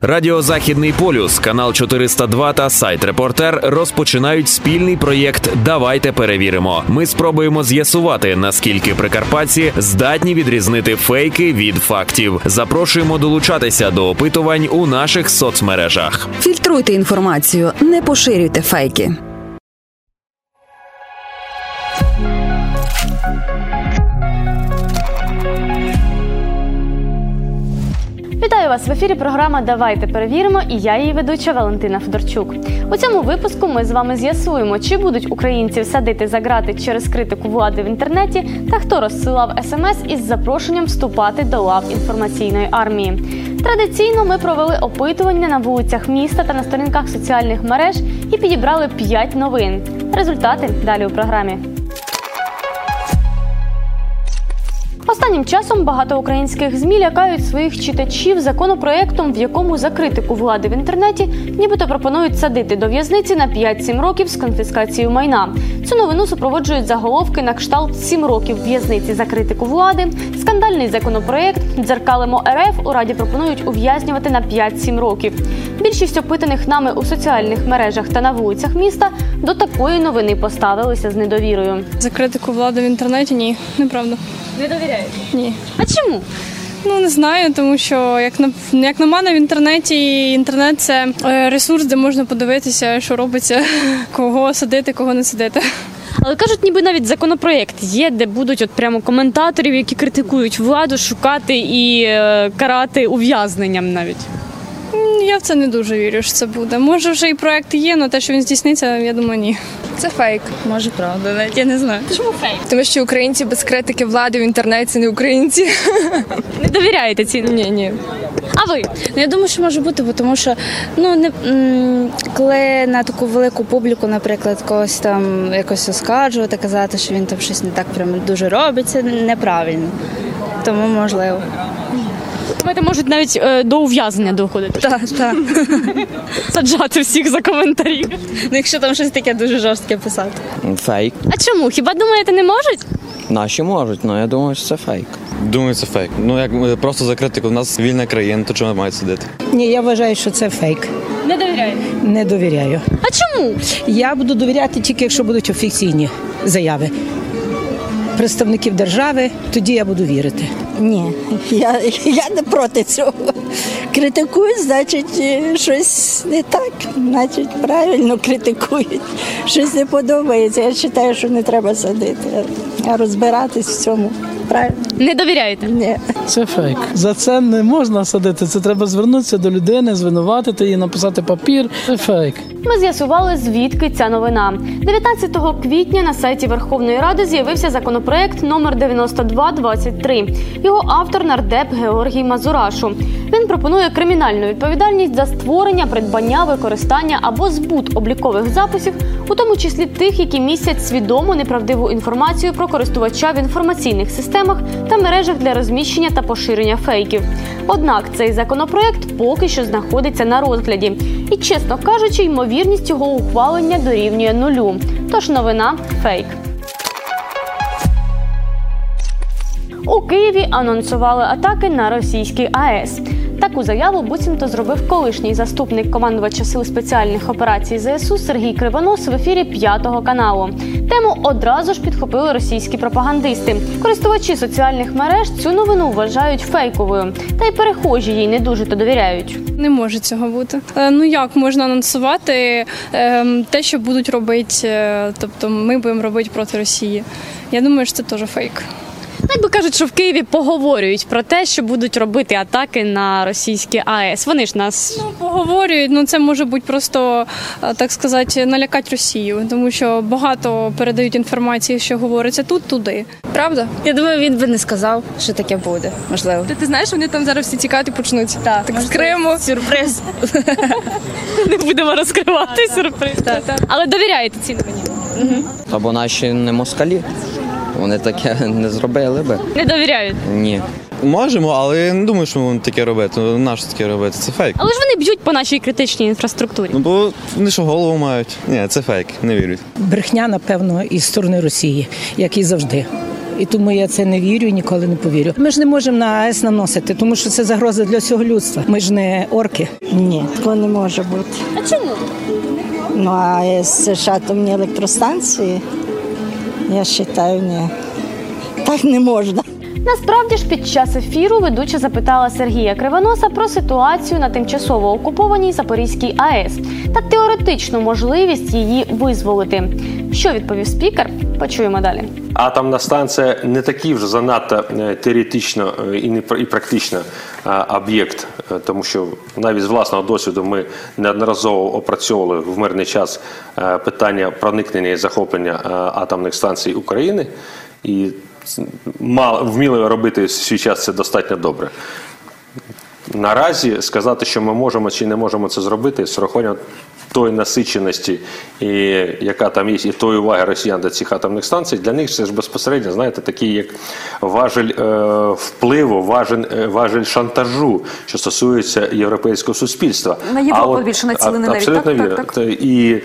Радіо Західний полюс, канал 402 та сайт Репортер розпочинають спільний проєкт Давайте перевіримо. Ми спробуємо з'ясувати, наскільки прикарпатці здатні відрізнити фейки від фактів. Запрошуємо долучатися до опитувань у наших соцмережах. Фільтруйте інформацію, не поширюйте фейки. Вітаю вас в ефірі. Програма Давайте перевіримо. І я її ведуча Валентина Федорчук. У цьому випуску ми з вами з'ясуємо, чи будуть українців садити за грати через критику влади в інтернеті, та хто розсилав смс із запрошенням вступати до лав інформаційної армії. Традиційно ми провели опитування на вулицях міста та на сторінках соціальних мереж і підібрали 5 новин. Результати далі у програмі. Останнім часом багато українських змі лякають своїх читачів законопроектом, в якому за критику влади в інтернеті нібито пропонують садити до в'язниці на 5-7 років з конфіскацією майна. Цю новину супроводжують заголовки на кшталт «7 років в'язниці за критику влади. Скандальний законопроект дзеркалимо РФ у раді пропонують ув'язнювати на 5-7 років. Більшість опитаних нами у соціальних мережах та на вулицях міста до такої новини поставилися з недовірою. За критику влади в інтернеті ні, неправда. Не довіряють. Ні. А чому? Ну не знаю, тому що як на як на мене в інтернеті інтернет це е, ресурс, де можна подивитися, що робиться, кого садити, кого не садити. Але кажуть, ніби навіть законопроєкт є, де будуть от прямо коментаторів, які критикують владу, шукати і е, карати ув'язненням навіть. Я в це не дуже вірю, що це буде. Може, вже і проект є, але те, що він здійсниться, я думаю, ні. Це фейк. Може, правда, навіть я не знаю. Чому фейк? Тому що українці без критики влади в інтернеті не українці. Не довіряєте цій? Ні, ні. А ви? Ну, я думаю, що може бути, бо тому що ну не коли на таку велику публіку, наприклад, когось там якось оскаржувати, казати, що він там щось не так прям дуже робить, це неправильно. Тому можливо. Думаєте, можуть навіть е, до ув'язнення доходити, Так, так. саджати всіх за коментарі. Ну, якщо там щось таке дуже жорстке писати. Фейк. А чому? Хіба думаєте, не можуть? Наші можуть, але я думаю, що це фейк. Думаю, це фейк. Ну як е, просто за критику. У нас вільна країна, то чому мають сидіти? Ні, я вважаю, що це фейк. Не довіряєте. Не довіряю. А чому? Я буду довіряти тільки, якщо будуть офіційні заяви представників держави, тоді я буду вірити. Ні, я, я не проти цього. Критикують, значить, е, щось не так, значить, правильно критикують. Щось не подобається. Я вважаю, що не треба садити, а розбиратись в цьому. Правильно? Не довіряєте? Ні. Це фейк. За це не можна садити. Це треба звернутися до людини, звинуватити її, написати папір. Це фейк. Ми з'ясували, звідки ця новина. 19 квітня на сайті Верховної Ради з'явився законопроект номер 9223. Його автор нардеп Георгій Мазурашу. Він пропонує кримінальну відповідальність за створення, придбання, використання або збут облікових записів, у тому числі тих, які містять свідомо неправдиву інформацію про користувача в інформаційних системах та мережах для розміщення та поширення фейків. Однак цей законопроект поки що знаходиться на розгляді, і, чесно кажучи, ймовірність його ухвалення дорівнює нулю. Тож новина фейк. У Києві анонсували атаки на російський АЕС. Таку заяву буцімто зробив колишній заступник командувача сил спеціальних операцій ЗСУ Сергій Кривонос в ефірі п'ятого каналу. Тему одразу ж підхопили російські пропагандисти. Користувачі соціальних мереж цю новину вважають фейковою, та й перехожі їй не дуже то довіряють. Не може цього бути. Е, Ну як можна анонсувати е, те, що будуть робити, е, тобто ми будемо робити проти Росії. Я думаю, що це теж фейк. Так би кажуть, що в Києві поговорюють про те, що будуть робити атаки на російські АЕС. Вони ж нас Ну, поговорюють, ну це може бути просто е, так сказати, налякати Росію, тому що багато передають інформації, що говориться тут, туди. Правда? Я думаю, він би не сказав, що таке буде. Можливо. Ти, ти знаєш, вони там зараз всі тікати почнуть. Так, так з Криму. Сюрприз. не будемо розкривати сюрприз. Але довіряєте цій новині? Або наші не москалі. Вони таке не зробили би. Не довіряють. Ні. Можемо, але я не думаю, що вони таке робити. Ну, нащо таке робити? Це фейк. Але ж вони б'ють по нашій критичній інфраструктурі. Ну бо вони що голову мають. Ні, це фейк, не вірю. Брехня, напевно, із сторони Росії, як і завжди. І тому я це не вірю і ніколи не повірю. Ми ж не можемо на АЕС наносити, тому що це загроза для всього людства. Ми ж не орки. Ні, такого не може бути. А чому? Ну а це ж атомні електростанції. Я вважаю, ні. Так не можна. Насправді ж під час ефіру ведуча запитала Сергія Кривоноса про ситуацію на тимчасово окупованій Запорізькій АЕС та теоретичну можливість її визволити. Що відповів спікер? Почуємо далі. Атомна станція не такий вже занадто е, теоретично е, і не і практично е, об'єкт, тому що навіть з власного досвіду ми неодноразово опрацьовували в мирний час питання проникнення і захоплення атомних станцій України, і вміли робити в свій час це достатньо добре. Наразі сказати, що ми можемо чи не можемо це зробити, з тої насиченості, і, яка там є, і тої уваги росіян до цих атомних станцій, для них це ж безпосередньо, знаєте, такий як важель е, впливу, важель, е, важель шантажу, що стосується європейського суспільства. На Європу от- більше націлений навіть, Абсолютно так? вірно. Так, так. І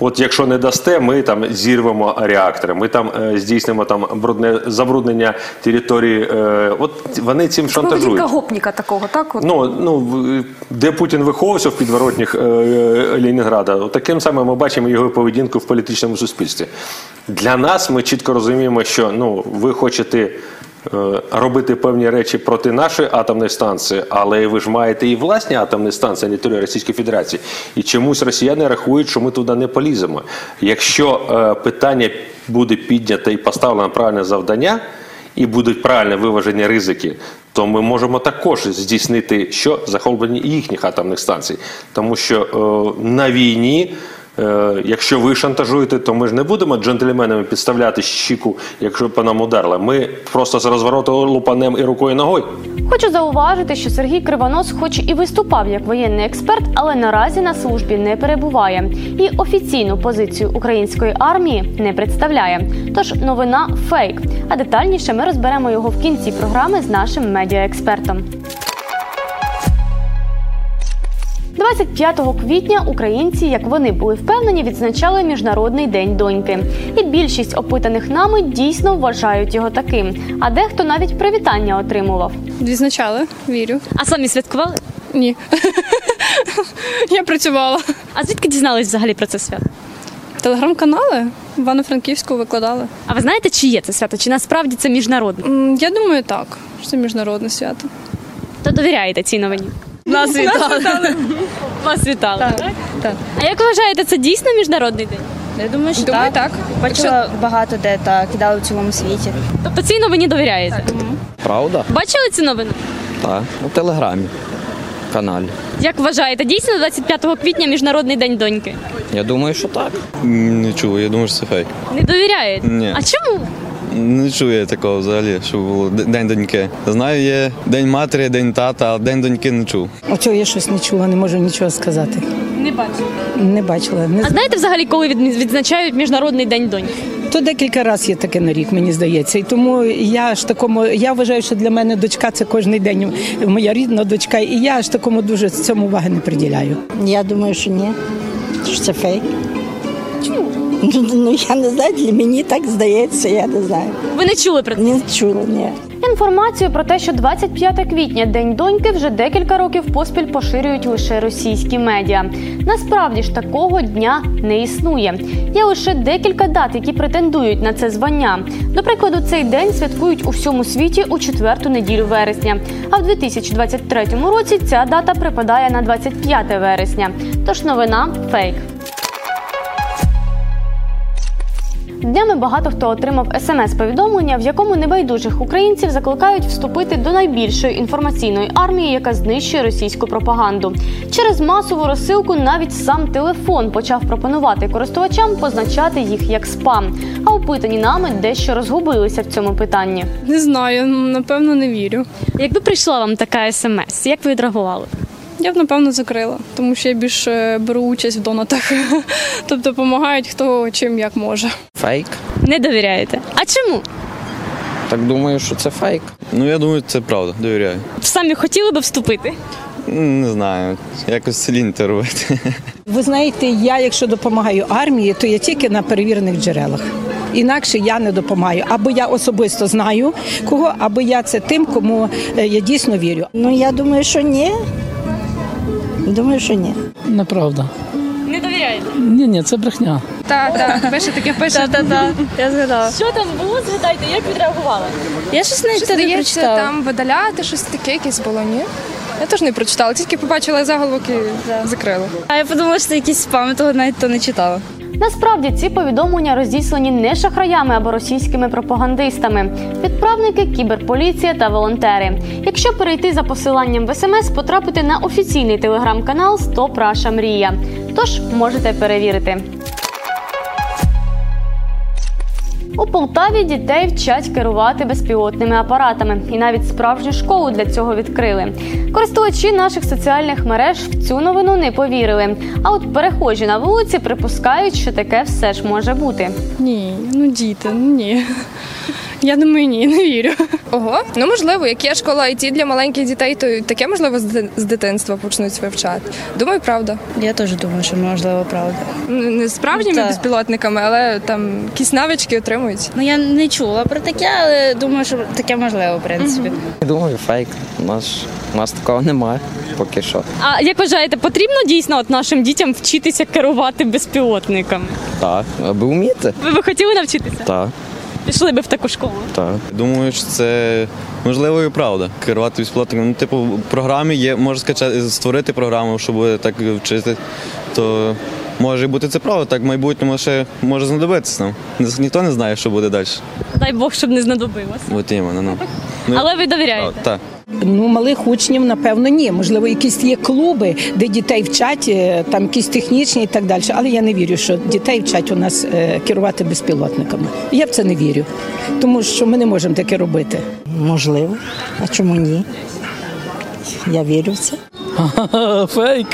от якщо не дасте, ми там зірвемо реактори, ми там е, здійснимо там брудне забруднення території. Е, от вони цим шантажують. Поведінка гопніка такого, так? От. Ну, ну, де Путін виховувався в підворотнях е, е, Ленінграда, от таким самим ми бачимо його поведінку в політичному суспільстві. Для нас ми чітко розуміємо, що ну, ви хочете е, робити певні речі проти нашої атомної станції, але ви ж маєте і власні атомні станції на території Російської Федерації. І чомусь росіяни рахують, що ми туди не поліземо. Якщо е, питання буде піднято і поставлено правильне завдання, і будуть правильно виважені ризики, то ми можемо також здійснити що захоплення їхніх атомних станцій. Тому що е, на війні. Е, Якщо ви шантажуєте, то ми ж не будемо джентльменами підставляти щіку, якщо по нам ударили. Ми просто з розвороту лупанем і рукою ногою. Хочу зауважити, що Сергій Кривонос, хоч і виступав як воєнний експерт, але наразі на службі не перебуває і офіційну позицію української армії не представляє. Тож новина фейк. А детальніше ми розберемо його в кінці програми з нашим медіаекспертом. 25 квітня українці, як вони були впевнені, відзначали Міжнародний день доньки. І більшість опитаних нами дійсно вважають його таким. А дехто навіть привітання отримував. Відзначали, вірю. А самі святкували? Ні. Я працювала. А звідки дізнались взагалі про це свято? Телеграм-канали в Івано-Франківську викладали. А ви знаєте, чи є це свято? Чи насправді це міжнародне? Я думаю, так. що Це міжнародне свято. То довіряєте цій новині? Нас вітали. Вас вітали. Так. Так. А як ви вважаєте, це дійсно міжнародний день? Я думаю, що Думаю, так. так. Бачила багато де так, кидали в цілому світі. Тобто цій новині довіряєте? Правда? Бачили цю новину? Так. У телеграмі. Каналі. Як вважаєте, дійсно 25 квітня Міжнародний день доньки? Я думаю, що так. Не чув, я думаю, що це фейк. Не довіряєте? Ні. А чому? Не чую я такого взагалі, що було День доньки. Знаю, є День матері, День тата, а День доньки не чув. Оцього я щось не чула, не можу нічого сказати. Не бачила. Не бачила. Не А знаєте взагалі, коли відмі- відзначають Міжнародний день доньки? То декілька разів є таке на рік, мені здається. І тому я ж такому, я вважаю, що для мене дочка це кожен день моя рідна дочка, і я ж такому дуже цьому уваги не приділяю. Я думаю, що ні. Що це фейк. Чому? Ну я не знаю, для мені так здається, я не знаю. Ви не чули про це? Не чула, ні. Інформацію про те, що 25 квітня День доньки вже декілька років поспіль поширюють лише російські медіа. Насправді ж такого дня не існує. Є лише декілька дат, які претендують на це звання. До прикладу, цей день святкують у всьому світі у четверту неділю вересня. А в 2023 році ця дата припадає на 25 вересня. Тож новина фейк. Днями багато хто отримав смс-повідомлення, в якому небайдужих українців закликають вступити до найбільшої інформаційної армії, яка знищує російську пропаганду. Через масову розсилку навіть сам телефон почав пропонувати користувачам позначати їх як спам. А опитані нами дещо розгубилися в цьому питанні. Не знаю, напевно, не вірю. Якби прийшла вам така смс, як ви відреагували? Я б напевно закрила, тому що я більше беру участь в донатах. тобто допомагають хто чим як може. Фейк. Не довіряєте? А чому? Так думаю, що це фейк. Ну, я думаю, це правда, довіряю. Самі хотіли би вступити? Не знаю, якось ліньте робити. Ви знаєте, я якщо допомагаю армії, то я тільки на перевірених джерелах. Інакше я не допомагаю. Або я особисто знаю кого, або я це тим, кому е, я дійсно вірю. Ну я думаю, що ні. Думаю, що ні. Неправда. Ні, ні, це брехня. Так, так, пише таке пише. Та-та-та, я згадала. Що там було? Згадайте, як відреагували? Я щось навіть Щось не здається, прочитала. там видаляти, щось таке якесь було, ні? Я теж не прочитала, тільки побачила заголовок і закрила. А я подумала, що це якийсь спам, того навіть то не читала. Насправді ці повідомлення розіслані не шахраями або російськими пропагандистами. Відправники кіберполіція та волонтери. Якщо перейти за посиланням в смс, потрапити на офіційний телеграм-канал Стоп Раша Мрія. Тож можете перевірити. У Полтаві дітей вчать керувати безпілотними апаратами, і навіть справжню школу для цього відкрили. Користувачі наших соціальних мереж в цю новину не повірили. А от перехожі на вулиці припускають, що таке все ж може бути. Ні, ну діти, ну ні. Я думаю, ні, не вірю. Ого, ну можливо, як є школа IT для маленьких дітей, то таке можливо з дитинства почнуть вивчати. Думаю, правда. Я теж думаю, що можливо правда. Не справжніми безпілотниками, але там якісь навички отримують. Ну я не чула про таке, але думаю, що таке можливо, в принципі. Думаю, фейк. У нас, у нас такого немає поки що. А як вважаєте, потрібно дійсно от нашим дітям вчитися керувати безпілотниками? Так, аби вміти. Ви би хотіли навчитися? Так, Пішли би в таку школу. так. Думаю, що це можливо і правда. Керувати безпілотником. Ну, типу, в програмі є, може скачати, створити програму, щоб так вчити. То може бути це правда, так в майбутньому ще може знадобитися нам. Ніхто не знає, що буде далі. Дай Бог, щоб не знадобилось. От іменно, ну. Ну, Але ви довіряєте? Так. Ну, малих учнів, напевно, ні. Можливо, якісь є клуби, де дітей вчать, е, там якісь технічні і так далі. Але я не вірю, що дітей вчать у нас е, керувати безпілотниками. Я в це не вірю, тому що ми не можемо таке робити. Можливо. А чому ні? Я вірю в це. Фейк,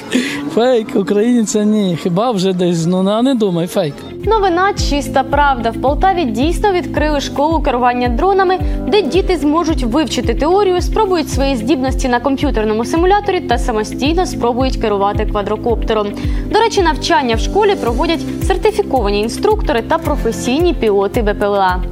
фейк, українця ні. Хіба вже десь, ну не думай, фейк. Новина чиста правда. В Полтаві дійсно відкрили школу керування дронами, де діти зможуть вивчити теорію, спробують свої здібності на комп'ютерному симуляторі та самостійно спробують керувати квадрокоптером. До речі, навчання в школі проводять сертифіковані інструктори та професійні пілоти БПЛА.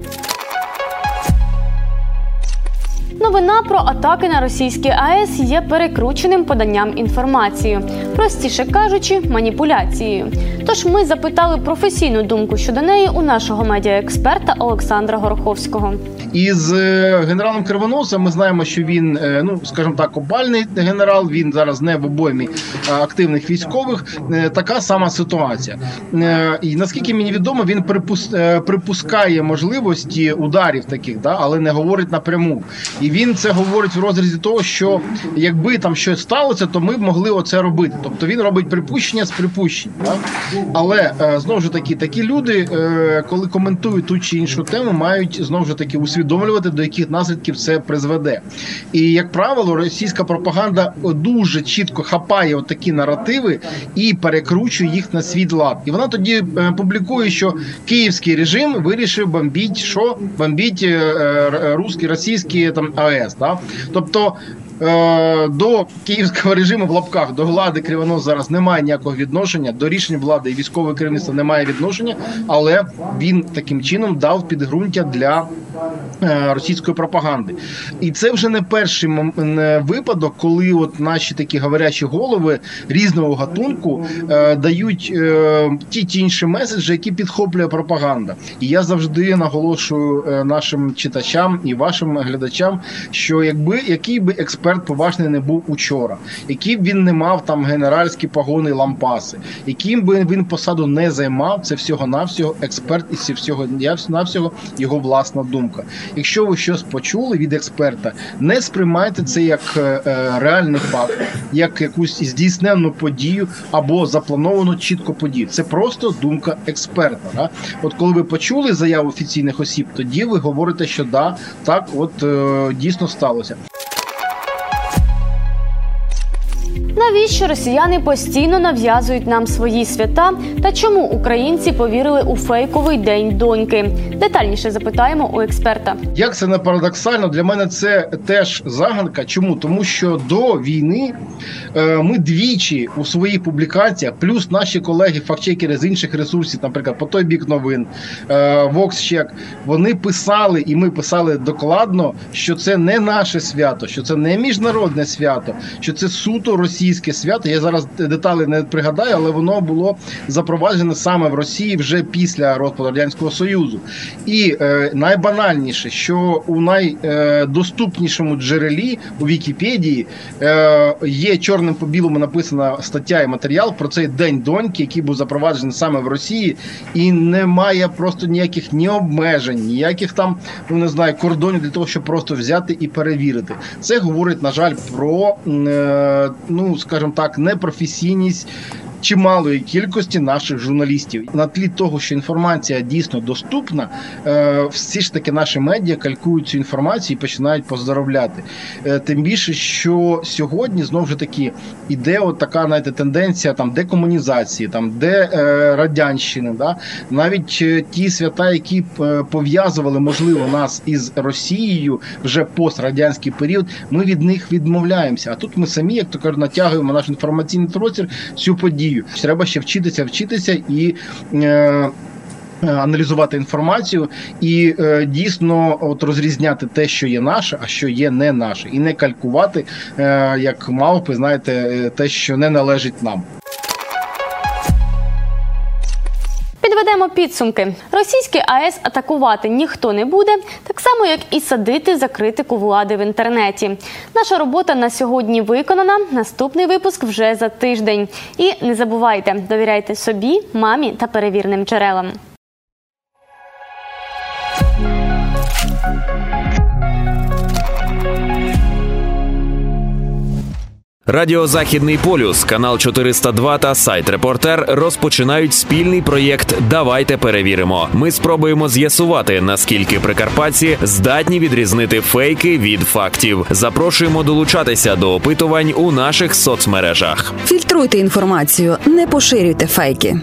Новина про атаки на російські АЕС є перекрученим поданням інформації, простіше кажучи, маніпуляцією. Тож ми запитали професійну думку щодо неї у нашого медіаексперта Олександра Гороховського. Із е, генералом Кривоносом ми знаємо, що він, е, ну скажімо так, опальний генерал. Він зараз не в обоймі активних військових. Е, Така сама ситуація. І наскільки мені відомо, він припус- припускає можливості ударів таких, да, але не говорить напряму. І він це говорить в розрізі того, що якби там щось сталося, то ми б могли оце робити. Тобто він робить припущення з припущень. Да? Але е, знову ж таки, такі люди, е, коли коментують ту чи іншу тему, мають знову ж таки усвідомлювати, до яких наслідків це призведе. І як правило, російська пропаганда дуже чітко хапає такі наративи і перекручує їх на свій лад. І вона тоді е, публікує, що київський режим вирішив бомбіть, що бомбіть русські, російські там АЕС. Да? Тобто. е, До київського режиму в лапках до влади Кривонос зараз немає ніякого відношення. До рішень влади і військового керівництва немає відношення, але він таким чином дав підґрунтя для російської пропаганди. І це вже не перший випадок, коли от наші такі говорячі голови різного гатунку е, дають е, ті ті інші меседжі, які підхоплює пропаганда. І я завжди наголошую е, нашим читачам і вашим глядачам, що якби який би експерт поважний не був учора, який б він не мав там генеральські погони лампаси, яким би він посаду не займав, це всього навсього експерт і всього навсього його власна думка. Якщо ви щось почули від експерта, не сприймайте це як е, е, реальний факт, як якусь здійснену подію або заплановану чітко подію. Це просто думка експерта. Да? От коли ви почули заяву офіційних осіб, тоді ви говорите, що да, так от е, дійсно сталося. Навіщо росіяни постійно нав'язують нам свої свята та чому українці повірили у фейковий день доньки? Детальніше запитаємо у експерта. Як це не парадоксально, для мене це теж загадка. Чому? Тому що до війни е, ми двічі у своїх публікаціях, плюс наші колеги, фактчекери з інших ресурсів, наприклад, по той бік новин, е, Воксчек, вони писали, і ми писали докладно, що це не наше свято, що це не міжнародне свято, що це суто російське свято. Я зараз деталі не пригадаю, але воно було запроваджене саме в Росії вже після розпаду радянського союзу. І е, найбанальніше, що у найдоступнішому джерелі у Вікіпедії е, є чорним по білому написана стаття і матеріал про цей день доньки, який був запроваджений саме в Росії, і немає просто ніяких ні обмежень, ніяких там ну не знаю кордонів для того, щоб просто взяти і перевірити. Це говорить на жаль про е, ну скажімо так непрофесійність чималої кількості наших журналістів. На тлі того, що інформація дійсно доступна, е, всі ж таки наші медіа калькують цю інформацію і починають поздоровляти. Е, тим більше, що сьогодні знову ж таки іде от така знаєте, тенденція там декомунізації, там де е, радянщини, да навіть ті свята, які пов'язували можливо нас із Росією вже пострадянський період, ми від них відмовляємося. А тут ми самі, як то кажуть, натягуємо наш інформаційний простір цю подію дію. Треба ще вчитися, вчитися і. Е, Аналізувати інформацію і е, дійсно от розрізняти те, що є наше, а що є не наше, і не калькувати е, як мавпи, знаєте, е, те, що не належить нам. Підведемо підсумки. Російський АЕС атакувати ніхто не буде, так само як і садити за критику влади в інтернеті. Наша робота на сьогодні виконана. Наступний випуск вже за тиждень. І не забувайте, довіряйте собі, мамі та перевірним джерелам. Радіо Західний полюс, канал 402 та сайт Репортер розпочинають спільний проєкт Давайте перевіримо. Ми спробуємо з'ясувати, наскільки прикарпатці здатні відрізнити фейки від фактів. Запрошуємо долучатися до опитувань у наших соцмережах. Фільтруйте інформацію, не поширюйте фейки.